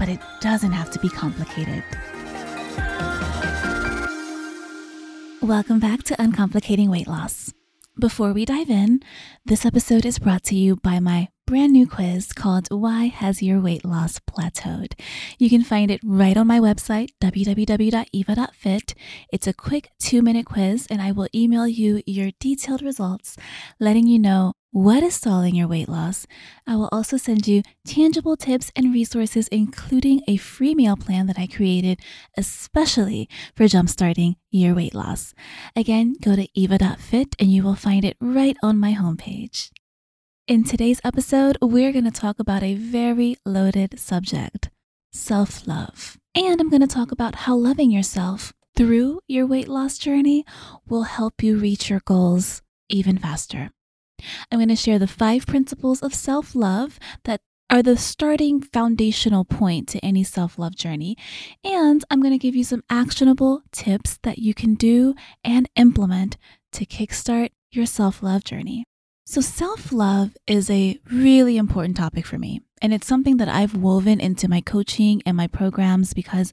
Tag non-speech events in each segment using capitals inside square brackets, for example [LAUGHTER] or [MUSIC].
but it doesn't have to be complicated. Welcome back to Uncomplicating Weight Loss. Before we dive in, this episode is brought to you by my brand new quiz called Why Has Your Weight Loss Plateaued? You can find it right on my website, www.eva.fit. It's a quick two minute quiz, and I will email you your detailed results, letting you know what is stalling your weight loss. I will also send you tangible tips and resources, including a free meal plan that I created especially for jumpstarting your weight loss. Again, go to eva.fit and you will find it right on my homepage. In today's episode, we're going to talk about a very loaded subject self love. And I'm going to talk about how loving yourself through your weight loss journey will help you reach your goals even faster. I'm going to share the five principles of self love that are the starting foundational point to any self love journey. And I'm going to give you some actionable tips that you can do and implement to kickstart your self love journey. So, self love is a really important topic for me. And it's something that I've woven into my coaching and my programs because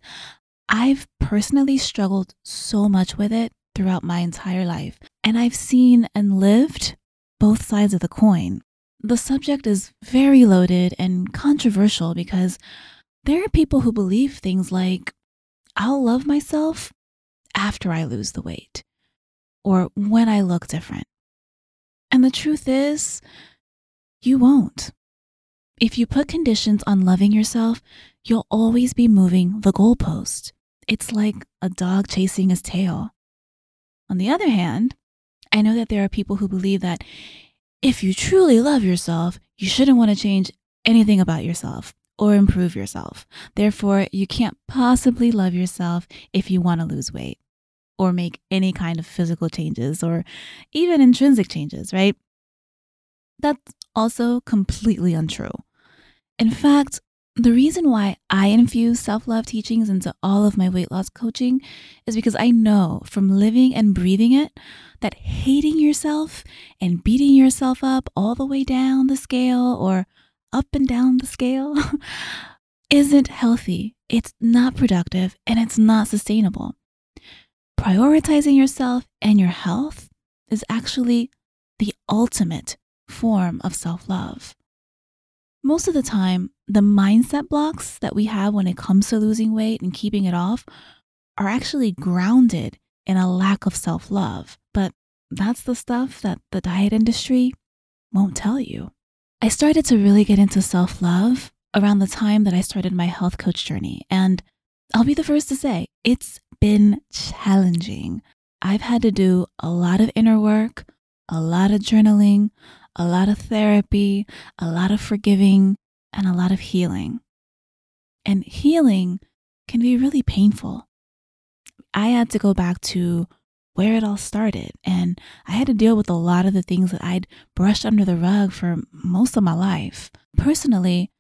I've personally struggled so much with it throughout my entire life. And I've seen and lived both sides of the coin. The subject is very loaded and controversial because there are people who believe things like, I'll love myself after I lose the weight or when I look different. And the truth is, you won't. If you put conditions on loving yourself, you'll always be moving the goalpost. It's like a dog chasing his tail. On the other hand, I know that there are people who believe that if you truly love yourself, you shouldn't want to change anything about yourself or improve yourself. Therefore, you can't possibly love yourself if you want to lose weight or make any kind of physical changes or even intrinsic changes, right? That's also completely untrue. In fact, the reason why I infuse self love teachings into all of my weight loss coaching is because I know from living and breathing it that hating yourself and beating yourself up all the way down the scale or up and down the scale [LAUGHS] isn't healthy. It's not productive and it's not sustainable prioritizing yourself and your health is actually the ultimate form of self love. Most of the time, the mindset blocks that we have when it comes to losing weight and keeping it off are actually grounded in a lack of self love. But that's the stuff that the diet industry won't tell you. I started to really get into self love around the time that I started my health coach journey. And I'll be the first to say it's been challenging. I've had to do a lot of inner work, a lot of journaling, a lot of therapy, a lot of forgiving, and a lot of healing. And healing can be really painful. I had to go back to where it all started, and I had to deal with a lot of the things that I'd brushed under the rug for most of my life. Personally,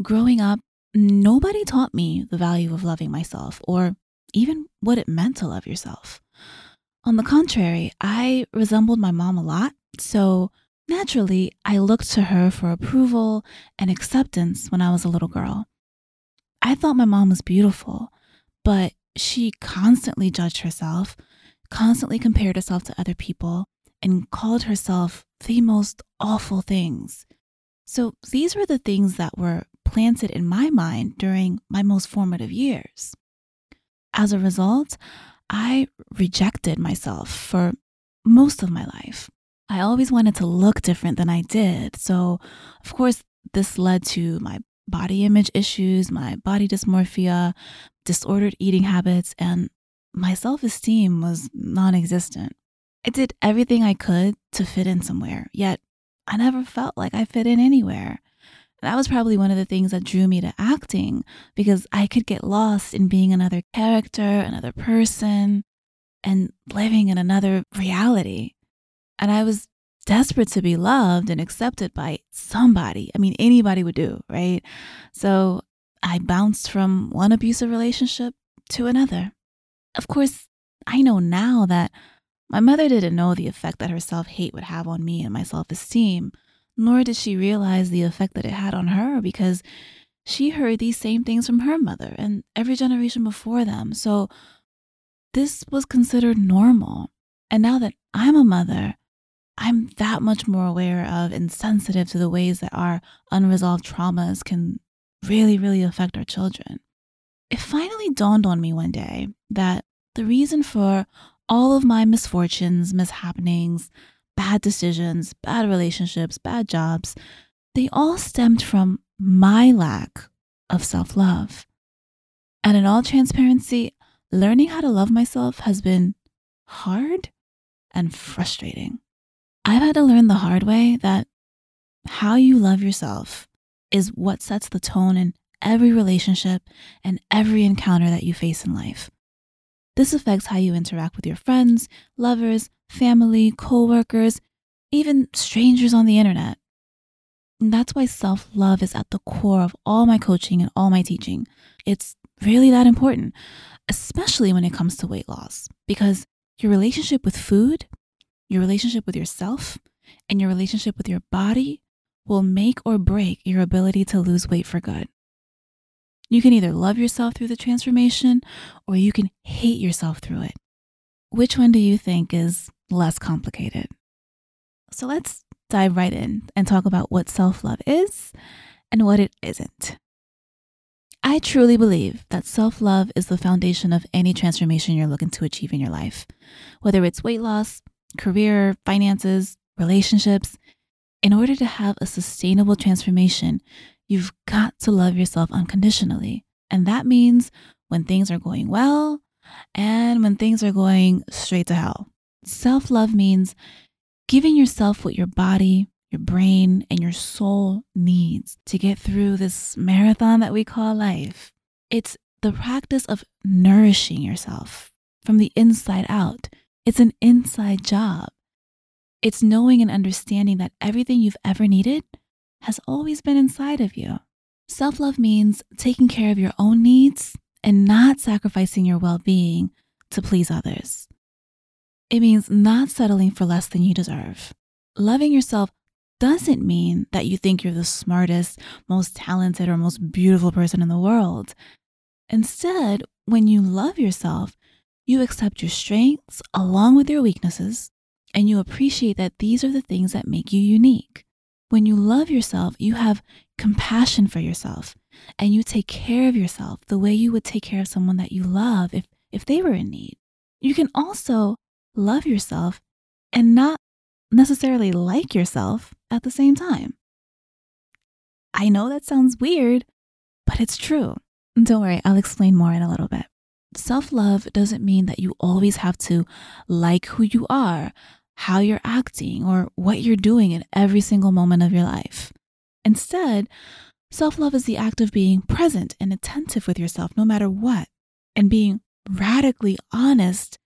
growing up, nobody taught me the value of loving myself or even what it meant to love yourself. On the contrary, I resembled my mom a lot, so naturally, I looked to her for approval and acceptance when I was a little girl. I thought my mom was beautiful, but she constantly judged herself, constantly compared herself to other people, and called herself the most awful things. So these were the things that were planted in my mind during my most formative years. As a result, I rejected myself for most of my life. I always wanted to look different than I did. So, of course, this led to my body image issues, my body dysmorphia, disordered eating habits, and my self esteem was non existent. I did everything I could to fit in somewhere, yet I never felt like I fit in anywhere. That was probably one of the things that drew me to acting because I could get lost in being another character, another person, and living in another reality. And I was desperate to be loved and accepted by somebody. I mean, anybody would do, right? So I bounced from one abusive relationship to another. Of course, I know now that my mother didn't know the effect that her self hate would have on me and my self esteem, nor did she realize the effect that it had on her because she heard these same things from her mother and every generation before them. So this was considered normal. And now that I'm a mother, I'm that much more aware of and sensitive to the ways that our unresolved traumas can really, really affect our children. It finally dawned on me one day that the reason for all of my misfortunes, mishappenings, bad decisions, bad relationships, bad jobs, they all stemmed from my lack of self love. And in all transparency, learning how to love myself has been hard and frustrating. I've had to learn the hard way that how you love yourself is what sets the tone in every relationship and every encounter that you face in life. This affects how you interact with your friends, lovers, family, coworkers, even strangers on the internet. And that's why self love is at the core of all my coaching and all my teaching. It's really that important, especially when it comes to weight loss, because your relationship with food, your relationship with yourself, and your relationship with your body will make or break your ability to lose weight for good. You can either love yourself through the transformation or you can hate yourself through it. Which one do you think is less complicated? So let's dive right in and talk about what self love is and what it isn't. I truly believe that self love is the foundation of any transformation you're looking to achieve in your life, whether it's weight loss, career, finances, relationships. In order to have a sustainable transformation, You've got to love yourself unconditionally. And that means when things are going well and when things are going straight to hell. Self love means giving yourself what your body, your brain, and your soul needs to get through this marathon that we call life. It's the practice of nourishing yourself from the inside out. It's an inside job. It's knowing and understanding that everything you've ever needed has always been inside of you. Self love means taking care of your own needs and not sacrificing your well being to please others. It means not settling for less than you deserve. Loving yourself doesn't mean that you think you're the smartest, most talented, or most beautiful person in the world. Instead, when you love yourself, you accept your strengths along with your weaknesses, and you appreciate that these are the things that make you unique. When you love yourself, you have compassion for yourself and you take care of yourself the way you would take care of someone that you love if, if they were in need. You can also love yourself and not necessarily like yourself at the same time. I know that sounds weird, but it's true. Don't worry, I'll explain more in a little bit. Self love doesn't mean that you always have to like who you are, how you're acting or what you're doing in every single moment of your life. Instead, self love is the act of being present and attentive with yourself no matter what, and being radically honest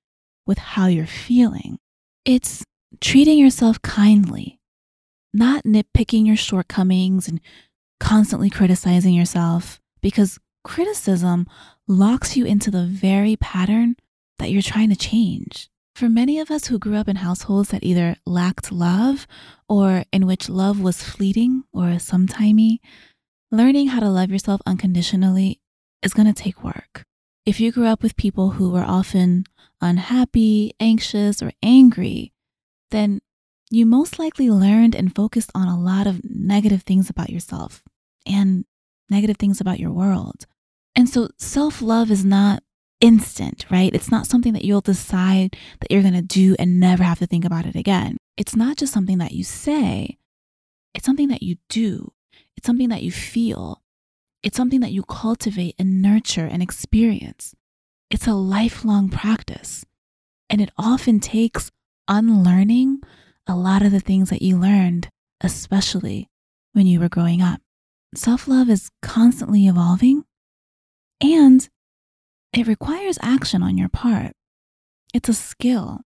with how you're feeling. It's treating yourself kindly, not nitpicking your shortcomings and constantly criticizing yourself, because criticism locks you into the very pattern that you're trying to change. For many of us who grew up in households that either lacked love or in which love was fleeting or sometimey, learning how to love yourself unconditionally is going to take work. If you grew up with people who were often unhappy, anxious, or angry, then you most likely learned and focused on a lot of negative things about yourself and negative things about your world. And so self love is not instant, right? It's not something that you'll decide that you're going to do and never have to think about it again. It's not just something that you say, it's something that you do, it's something that you feel, it's something that you cultivate and nurture and experience. It's a lifelong practice. And it often takes unlearning a lot of the things that you learned, especially when you were growing up. self love is constantly evolving and it requires action on your part. It's a skill.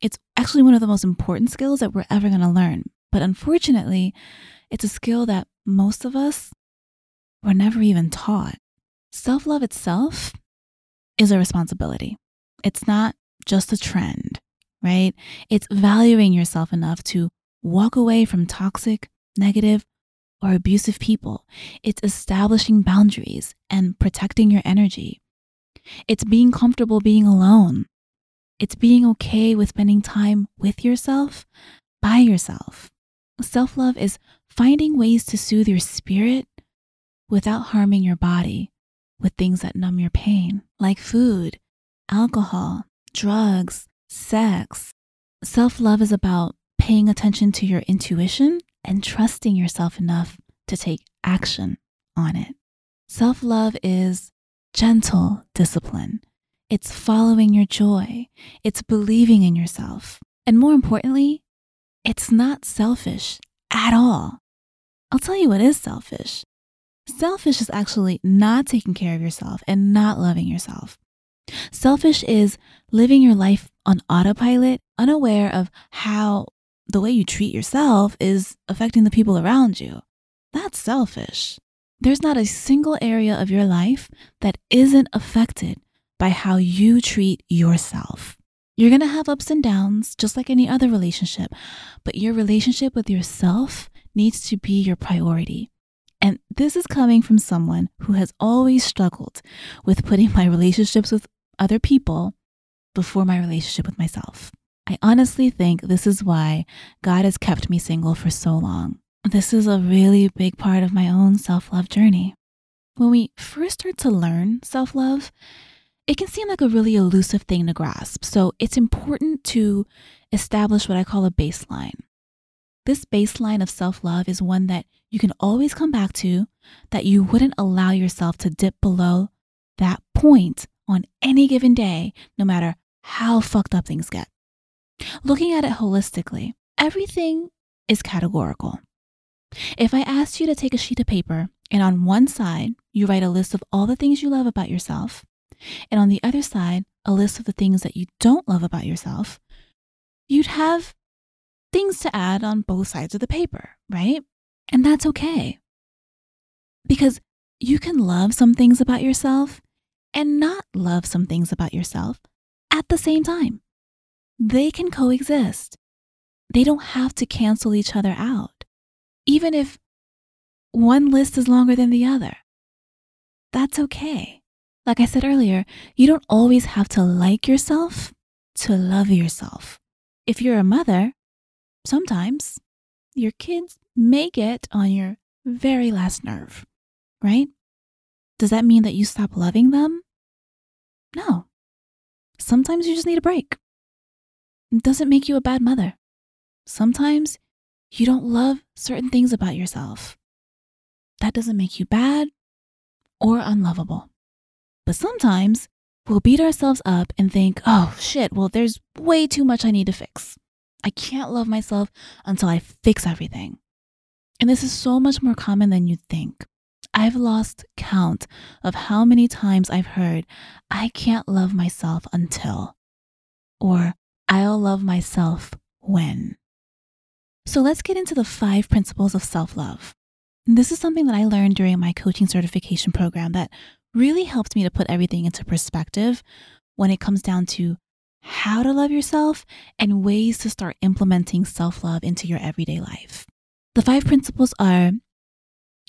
It's actually one of the most important skills that we're ever going to learn. But unfortunately, it's a skill that most of us were never even taught. Self love itself is a responsibility. It's not just a trend, right? It's valuing yourself enough to walk away from toxic, negative, or abusive people. It's establishing boundaries and protecting your energy. It's being comfortable being alone. It's being okay with spending time with yourself, by yourself. Self love is finding ways to soothe your spirit without harming your body with things that numb your pain, like food, alcohol, drugs, sex. Self love is about paying attention to your intuition and trusting yourself enough to take action on it. Self love is gentle discipline. It's following your joy. It's believing in yourself. And more importantly, it's not selfish at all. I'll tell you what is selfish. Selfish is actually not taking care of yourself and not loving yourself. Selfish is living your life on autopilot, unaware of how the way you treat yourself is affecting the people around you. That's selfish. There's not a single area of your life that isn't affected by how you treat yourself. You're gonna have ups and downs, just like any other relationship, but your relationship with yourself needs to be your priority. And this is coming from someone who has always struggled with putting my relationships with other people before my relationship with myself. I honestly think this is why God has kept me single for so long. This is a really big part of my own self love journey. When we first start to learn self love, it can seem like a really elusive thing to grasp. So it's important to establish what I call a baseline. This baseline of self love is one that you can always come back to, that you wouldn't allow yourself to dip below that point on any given day, no matter how fucked up things get. Looking at it holistically, everything is categorical. If I asked you to take a sheet of paper and on one side you write a list of all the things you love about yourself, and on the other side, a list of the things that you don't love about yourself, you'd have things to add on both sides of the paper, right? And that's okay. Because you can love some things about yourself and not love some things about yourself at the same time. They can coexist. They don't have to cancel each other out, even if one list is longer than the other. That's okay. Like I said earlier, you don't always have to like yourself to love yourself. If you're a mother, sometimes your kids may get on your very last nerve, right? Does that mean that you stop loving them? No. Sometimes you just need a break. It doesn't make you a bad mother. Sometimes you don't love certain things about yourself. That doesn't make you bad or unlovable. But sometimes we'll beat ourselves up and think, oh shit, well, there's way too much I need to fix. I can't love myself until I fix everything. And this is so much more common than you think. I've lost count of how many times I've heard, I can't love myself until, or I'll love myself when. So let's get into the five principles of self love. This is something that I learned during my coaching certification program that really helped me to put everything into perspective when it comes down to how to love yourself and ways to start implementing self love into your everyday life. The five principles are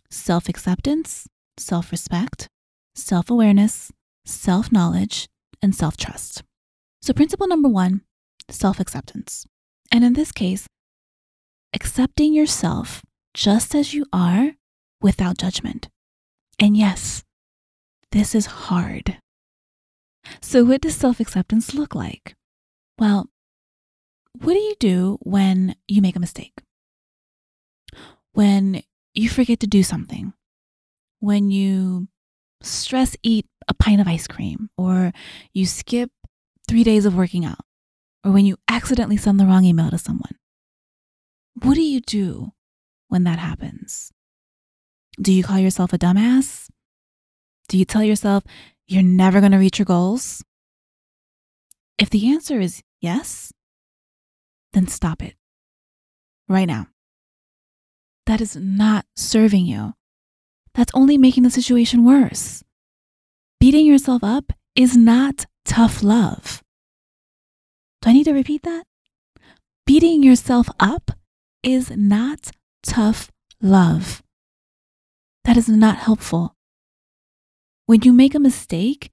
self acceptance, self respect, self awareness, self knowledge, and self trust. So, principle number one self acceptance. And in this case, accepting yourself just as you are without judgment. And yes, this is hard. So, what does self acceptance look like? Well, what do you do when you make a mistake? When you forget to do something? When you stress eat a pint of ice cream, or you skip three days of working out, or when you accidentally send the wrong email to someone? What do you do when that happens? Do you call yourself a dumbass? Do you tell yourself you're never going to reach your goals? If the answer is yes, then stop it right now. That is not serving you. That's only making the situation worse. Beating yourself up is not tough love. Do I need to repeat that? Beating yourself up is not tough love. That is not helpful. When you make a mistake,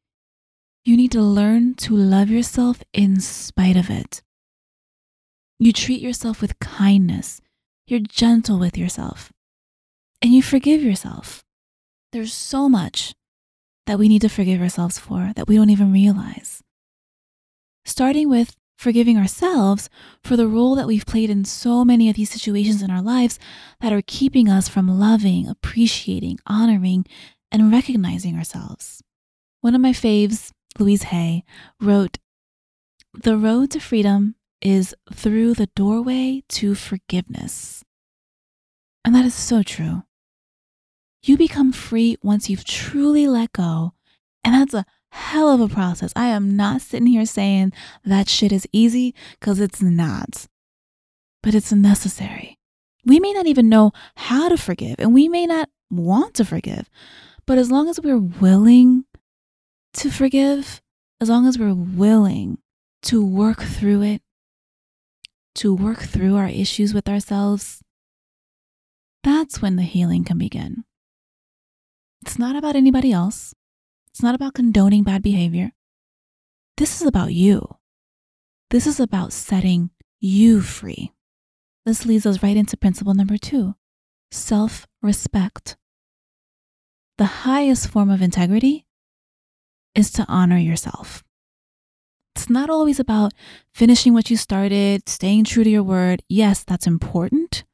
you need to learn to love yourself in spite of it. You treat yourself with kindness. You're gentle with yourself. And you forgive yourself. There's so much that we need to forgive ourselves for that we don't even realize. Starting with forgiving ourselves for the role that we've played in so many of these situations in our lives that are keeping us from loving, appreciating, honoring, and recognizing ourselves. One of my faves, Louise Hay, wrote The road to freedom is through the doorway to forgiveness. And that is so true. You become free once you've truly let go. And that's a hell of a process. I am not sitting here saying that shit is easy because it's not, but it's necessary. We may not even know how to forgive and we may not want to forgive, but as long as we're willing to forgive, as long as we're willing to work through it, to work through our issues with ourselves, that's when the healing can begin. It's not about anybody else. It's not about condoning bad behavior. This is about you. This is about setting you free. This leads us right into principle number two self respect. The highest form of integrity is to honor yourself. It's not always about finishing what you started, staying true to your word. Yes, that's important.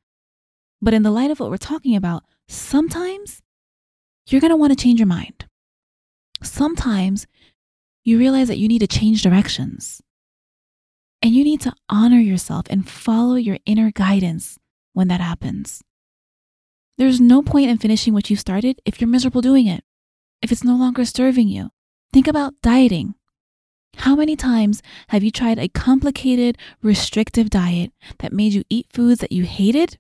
But in the light of what we're talking about, sometimes you're going to want to change your mind. Sometimes you realize that you need to change directions. And you need to honor yourself and follow your inner guidance when that happens. There's no point in finishing what you started if you're miserable doing it, if it's no longer serving you. Think about dieting. How many times have you tried a complicated, restrictive diet that made you eat foods that you hated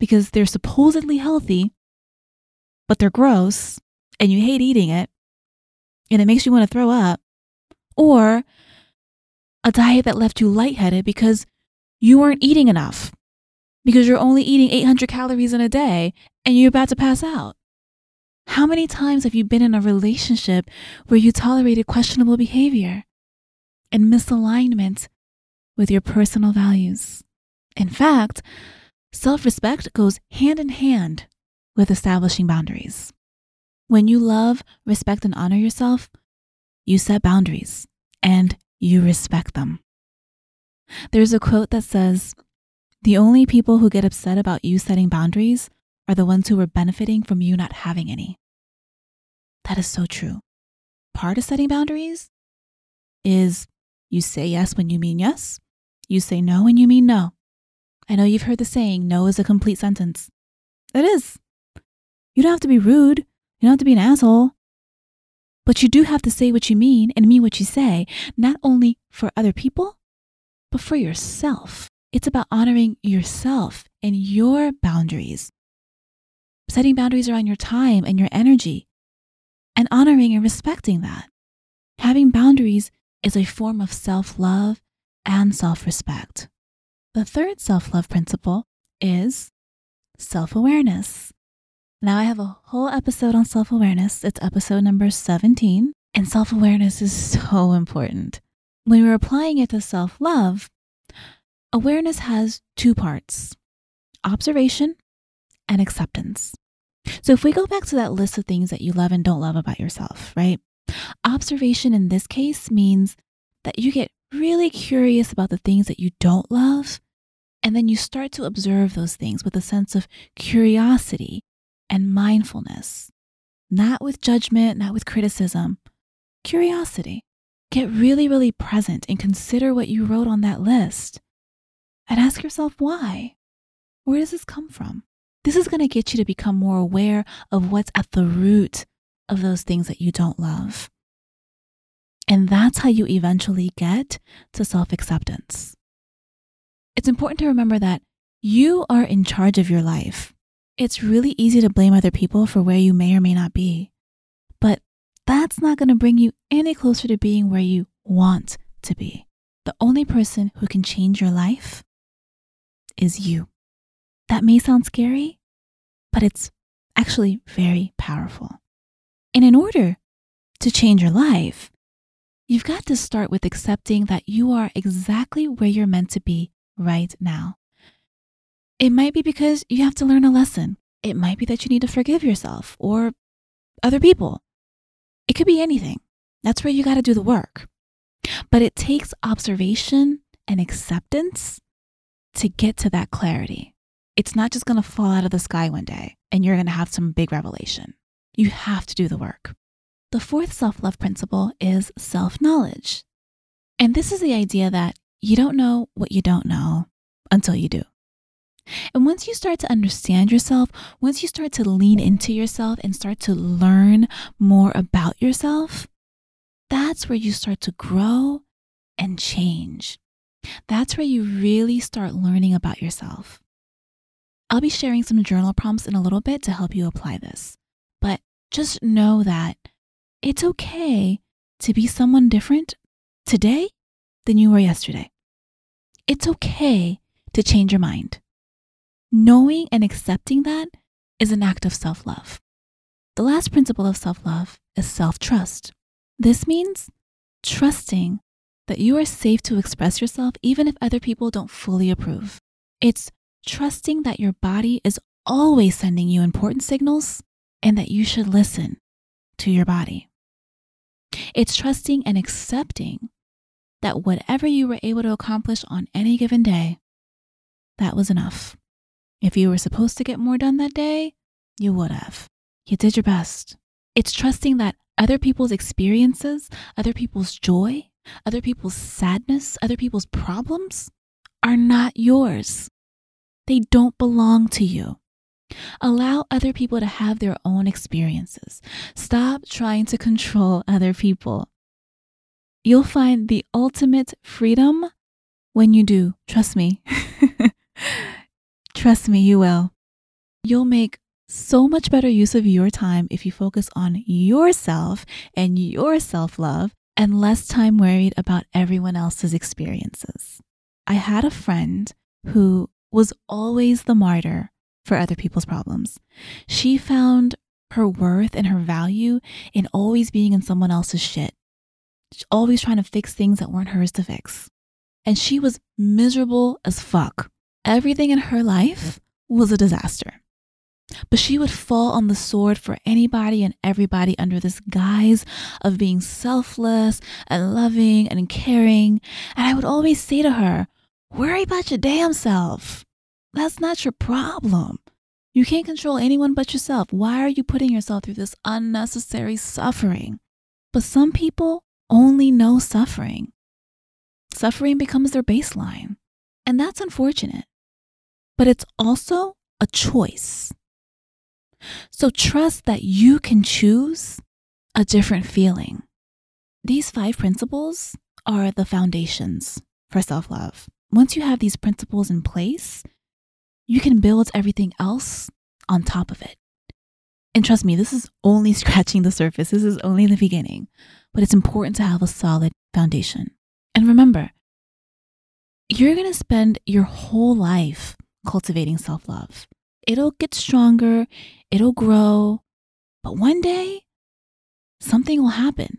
because they're supposedly healthy, but they're gross and you hate eating it and it makes you want to throw up? Or a diet that left you lightheaded because you weren't eating enough, because you're only eating 800 calories in a day and you're about to pass out. How many times have you been in a relationship where you tolerated questionable behavior and misalignment with your personal values? In fact, self respect goes hand in hand with establishing boundaries. When you love, respect, and honor yourself, you set boundaries and you respect them. There's a quote that says, The only people who get upset about you setting boundaries are the ones who are benefiting from you not having any. That is so true. Part of setting boundaries is you say yes when you mean yes, you say no when you mean no. I know you've heard the saying, no is a complete sentence. It is. You don't have to be rude. You don't have to be an asshole. But you do have to say what you mean and mean what you say, not only for other people, but for yourself. It's about honoring yourself and your boundaries, setting boundaries around your time and your energy, and honoring and respecting that. Having boundaries is a form of self love and self respect. The third self love principle is self awareness. Now, I have a whole episode on self awareness. It's episode number 17, and self awareness is so important. When we're applying it to self love, awareness has two parts observation and acceptance. So, if we go back to that list of things that you love and don't love about yourself, right? Observation in this case means that you get really curious about the things that you don't love, and then you start to observe those things with a sense of curiosity and mindfulness, not with judgment, not with criticism, curiosity. Get really, really present and consider what you wrote on that list. And ask yourself why. Where does this come from? This is going to get you to become more aware of what's at the root of those things that you don't love. And that's how you eventually get to self acceptance. It's important to remember that you are in charge of your life. It's really easy to blame other people for where you may or may not be, but that's not going to bring you any closer to being where you want to be. The only person who can change your life is you. That may sound scary, but it's actually very powerful. And in order to change your life, you've got to start with accepting that you are exactly where you're meant to be right now. It might be because you have to learn a lesson. It might be that you need to forgive yourself or other people. It could be anything. That's where you got to do the work. But it takes observation and acceptance to get to that clarity. It's not just going to fall out of the sky one day and you're going to have some big revelation. You have to do the work. The fourth self love principle is self knowledge. And this is the idea that you don't know what you don't know until you do. And once you start to understand yourself, once you start to lean into yourself and start to learn more about yourself, that's where you start to grow and change. That's where you really start learning about yourself. I'll be sharing some journal prompts in a little bit to help you apply this. But just know that it's okay to be someone different today than you were yesterday. It's okay to change your mind. Knowing and accepting that is an act of self love. The last principle of self love is self trust. This means trusting that you are safe to express yourself even if other people don't fully approve. It's trusting that your body is always sending you important signals and that you should listen to your body. It's trusting and accepting that whatever you were able to accomplish on any given day, that was enough. If you were supposed to get more done that day, you would have. You did your best. It's trusting that other people's experiences, other people's joy, other people's sadness, other people's problems are not yours. They don't belong to you. Allow other people to have their own experiences. Stop trying to control other people. You'll find the ultimate freedom when you do. Trust me. [LAUGHS] Trust me, you will. You'll make so much better use of your time if you focus on yourself and your self love and less time worried about everyone else's experiences. I had a friend who was always the martyr for other people's problems. She found her worth and her value in always being in someone else's shit, always trying to fix things that weren't hers to fix. And she was miserable as fuck. Everything in her life was a disaster. But she would fall on the sword for anybody and everybody under this guise of being selfless and loving and caring. And I would always say to her, Worry about your damn self. That's not your problem. You can't control anyone but yourself. Why are you putting yourself through this unnecessary suffering? But some people only know suffering. Suffering becomes their baseline. And that's unfortunate. But it's also a choice. So trust that you can choose a different feeling. These five principles are the foundations for self love. Once you have these principles in place, you can build everything else on top of it. And trust me, this is only [LAUGHS] scratching the surface. This is only the beginning, but it's important to have a solid foundation. And remember, you're going to spend your whole life cultivating self love. It'll get stronger, it'll grow, but one day something will happen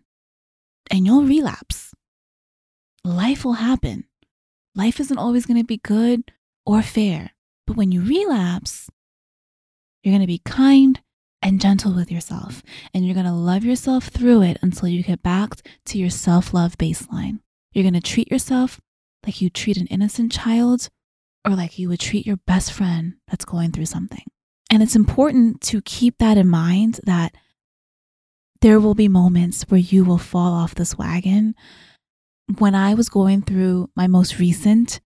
and you'll relapse. Life will happen. Life isn't always going to be good or fair. But when you relapse, you're going to be kind and gentle with yourself, and you're going to love yourself through it until you get back to your self love baseline. You're going to treat yourself like you treat an innocent child or like you would treat your best friend that's going through something. And it's important to keep that in mind that there will be moments where you will fall off this wagon. When I was going through my most recent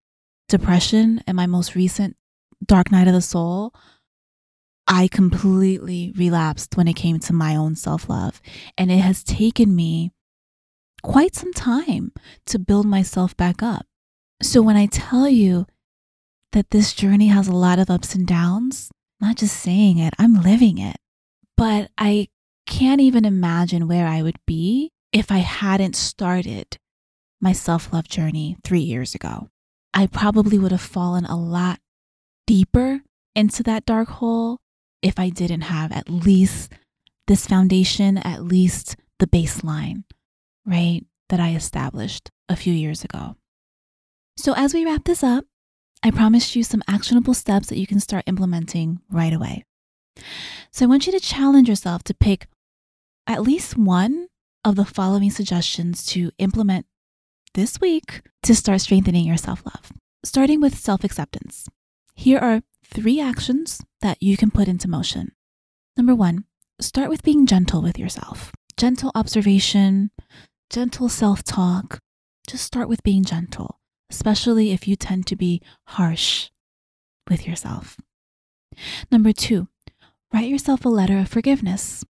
depression and my most recent dark night of the soul, I completely relapsed when it came to my own self love. And it has taken me quite some time to build myself back up. So when I tell you that this journey has a lot of ups and downs, not just saying it, I'm living it. But I can't even imagine where I would be if I hadn't started my self love journey three years ago. I probably would have fallen a lot deeper into that dark hole if I didn't have at least this foundation, at least the baseline, right, that I established a few years ago. So, as we wrap this up, I promised you some actionable steps that you can start implementing right away. So, I want you to challenge yourself to pick at least one of the following suggestions to implement this week to start strengthening your self love. Starting with self acceptance. Here are three actions that you can put into motion. Number one, start with being gentle with yourself. Gentle observation, gentle self talk. Just start with being gentle, especially if you tend to be harsh with yourself. Number two, write yourself a letter of forgiveness.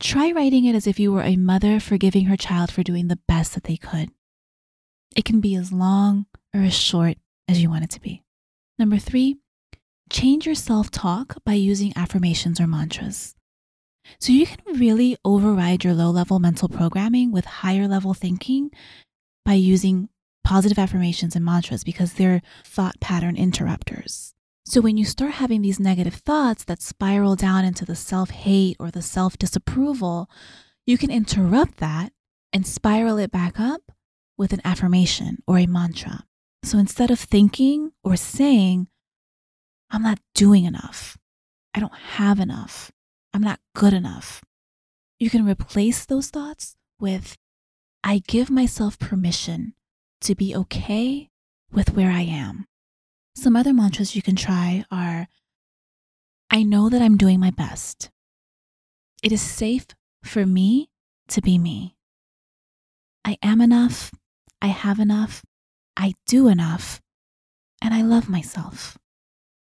Try writing it as if you were a mother forgiving her child for doing the best that they could. It can be as long or as short as you want it to be. Number three, change your self talk by using affirmations or mantras. So you can really override your low level mental programming with higher level thinking by using positive affirmations and mantras because they're thought pattern interrupters. So when you start having these negative thoughts that spiral down into the self hate or the self disapproval, you can interrupt that and spiral it back up with an affirmation or a mantra. So instead of thinking or saying, I'm not doing enough. I don't have enough. I'm not good enough. You can replace those thoughts with I give myself permission to be okay with where I am. Some other mantras you can try are I know that I'm doing my best. It is safe for me to be me. I am enough. I have enough. I do enough. And I love myself.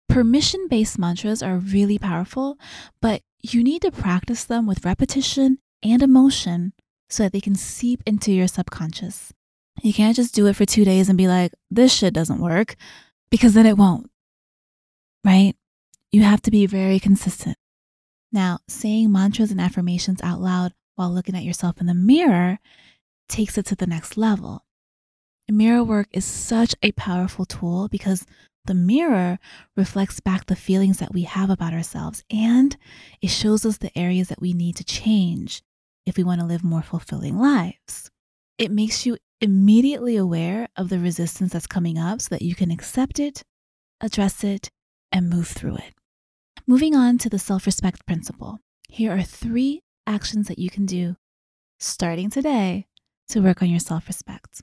Permission based mantras are really powerful, but you need to practice them with repetition and emotion so that they can seep into your subconscious. You can't just do it for two days and be like, this shit doesn't work, because then it won't, right? You have to be very consistent. Now, saying mantras and affirmations out loud while looking at yourself in the mirror takes it to the next level. Mirror work is such a powerful tool because the mirror reflects back the feelings that we have about ourselves and it shows us the areas that we need to change if we want to live more fulfilling lives. It makes you immediately aware of the resistance that's coming up so that you can accept it, address it, and move through it. Moving on to the self respect principle. Here are three actions that you can do starting today to work on your self respect.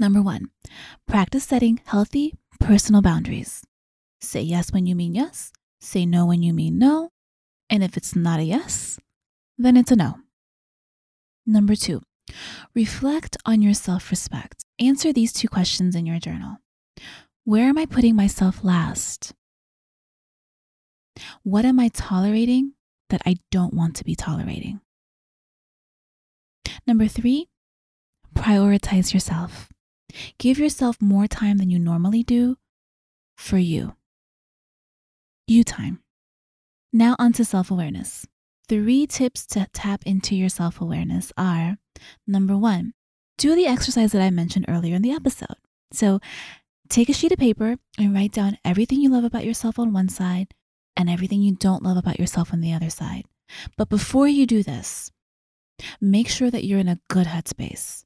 Number one, practice setting healthy personal boundaries. Say yes when you mean yes, say no when you mean no, and if it's not a yes, then it's a no. Number two, reflect on your self respect. Answer these two questions in your journal Where am I putting myself last? What am I tolerating that I don't want to be tolerating? Number three, prioritize yourself. Give yourself more time than you normally do for you. You time. Now, on to self awareness. Three tips to tap into your self awareness are number one, do the exercise that I mentioned earlier in the episode. So, take a sheet of paper and write down everything you love about yourself on one side and everything you don't love about yourself on the other side. But before you do this, make sure that you're in a good headspace.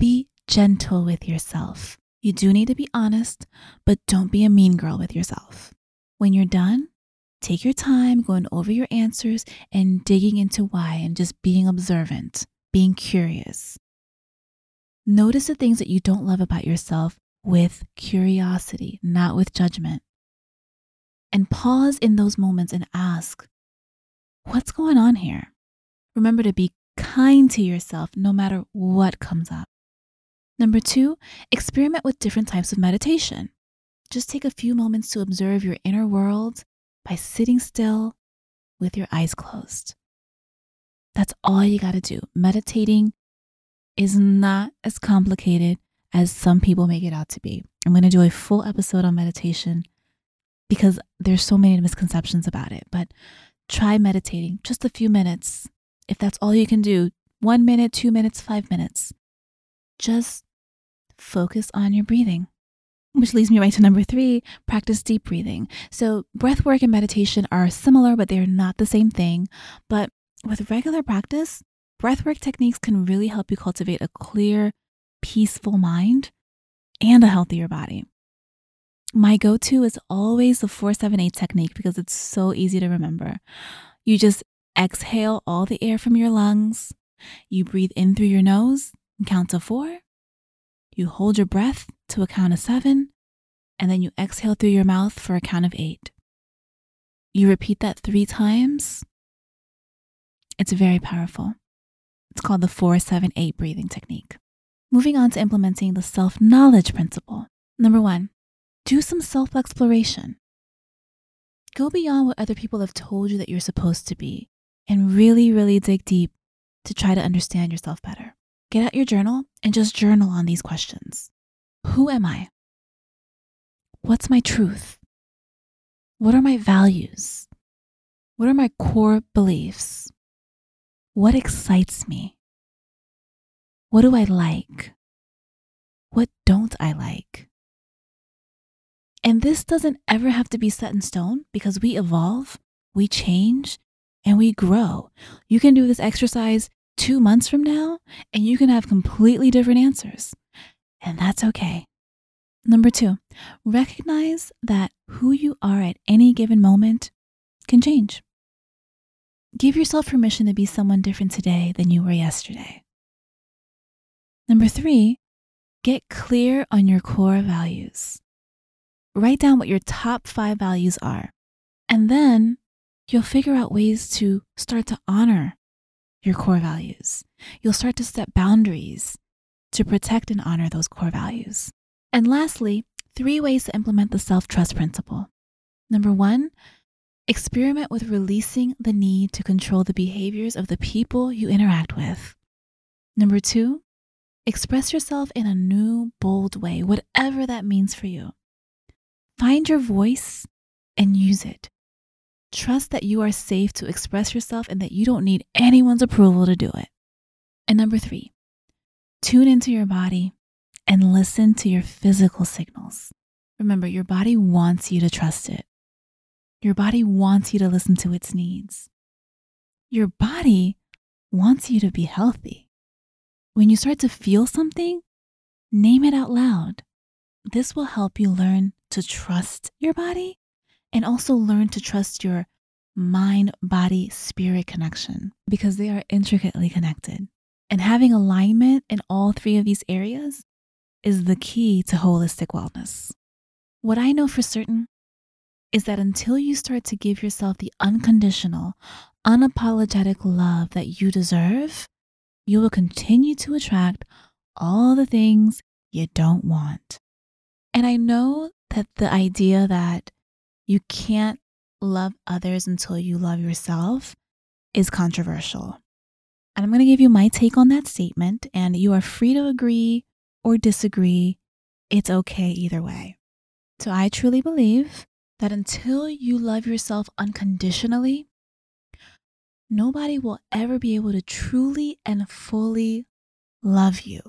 Be gentle with yourself. You do need to be honest, but don't be a mean girl with yourself. When you're done, take your time going over your answers and digging into why and just being observant, being curious. Notice the things that you don't love about yourself with curiosity, not with judgment. And pause in those moments and ask, what's going on here? Remember to be kind to yourself no matter what comes up. Number two, experiment with different types of meditation. Just take a few moments to observe your inner world by sitting still with your eyes closed. That's all you got to do. Meditating is not as complicated as some people make it out to be. I'm going to do a full episode on meditation because there's so many misconceptions about it. But try meditating just a few minutes. If that's all you can do, one minute, two minutes, five minutes. Just focus on your breathing. Which leads me right to number three practice deep breathing. So, breath work and meditation are similar, but they're not the same thing. But with regular practice, breathwork techniques can really help you cultivate a clear, peaceful mind and a healthier body. My go to is always the 478 technique because it's so easy to remember. You just exhale all the air from your lungs, you breathe in through your nose and count to four, you hold your breath to a count of seven, and then you exhale through your mouth for a count of eight. You repeat that three times. It's very powerful. It's called the 478 breathing technique. Moving on to implementing the self knowledge principle. Number one, do some self exploration. Go beyond what other people have told you that you're supposed to be and really, really dig deep to try to understand yourself better. Get out your journal and just journal on these questions Who am I? What's my truth? What are my values? What are my core beliefs? What excites me? What do I like? What don't I like? And this doesn't ever have to be set in stone because we evolve, we change, and we grow. You can do this exercise two months from now and you can have completely different answers. And that's okay. Number two, recognize that who you are at any given moment can change. Give yourself permission to be someone different today than you were yesterday. Number three, get clear on your core values. Write down what your top five values are, and then you'll figure out ways to start to honor your core values. You'll start to set boundaries to protect and honor those core values. And lastly, three ways to implement the self trust principle. Number one, experiment with releasing the need to control the behaviors of the people you interact with. Number two, Express yourself in a new, bold way, whatever that means for you. Find your voice and use it. Trust that you are safe to express yourself and that you don't need anyone's approval to do it. And number three, tune into your body and listen to your physical signals. Remember, your body wants you to trust it. Your body wants you to listen to its needs. Your body wants you to be healthy. When you start to feel something, name it out loud. This will help you learn to trust your body and also learn to trust your mind, body, spirit connection because they are intricately connected. And having alignment in all three of these areas is the key to holistic wellness. What I know for certain is that until you start to give yourself the unconditional, unapologetic love that you deserve, you will continue to attract all the things you don't want. And I know that the idea that you can't love others until you love yourself is controversial. And I'm going to give you my take on that statement, and you are free to agree or disagree. It's okay either way. So I truly believe that until you love yourself unconditionally, nobody will ever be able to truly and fully love you.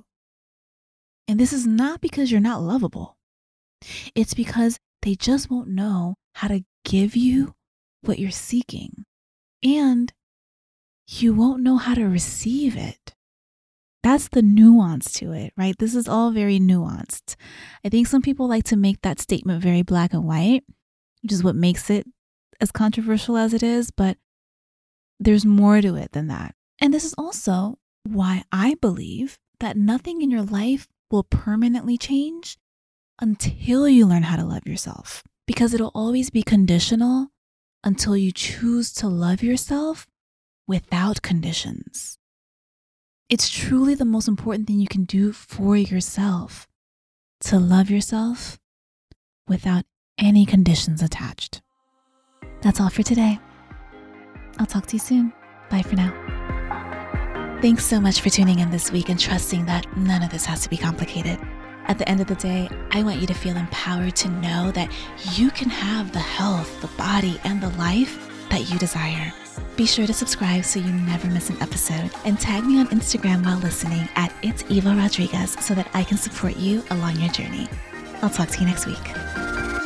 And this is not because you're not lovable, it's because they just won't know how to give you what you're seeking. And you won't know how to receive it. That's the nuance to it, right? This is all very nuanced. I think some people like to make that statement very black and white, which is what makes it as controversial as it is. But there's more to it than that. And this is also why I believe that nothing in your life will permanently change until you learn how to love yourself, because it'll always be conditional until you choose to love yourself without conditions. It's truly the most important thing you can do for yourself to love yourself without any conditions attached. That's all for today. I'll talk to you soon. Bye for now. Thanks so much for tuning in this week and trusting that none of this has to be complicated. At the end of the day, I want you to feel empowered to know that you can have the health, the body, and the life that you desire. Be sure to subscribe so you never miss an episode and tag me on Instagram while listening at It's Eva Rodriguez so that I can support you along your journey. I'll talk to you next week.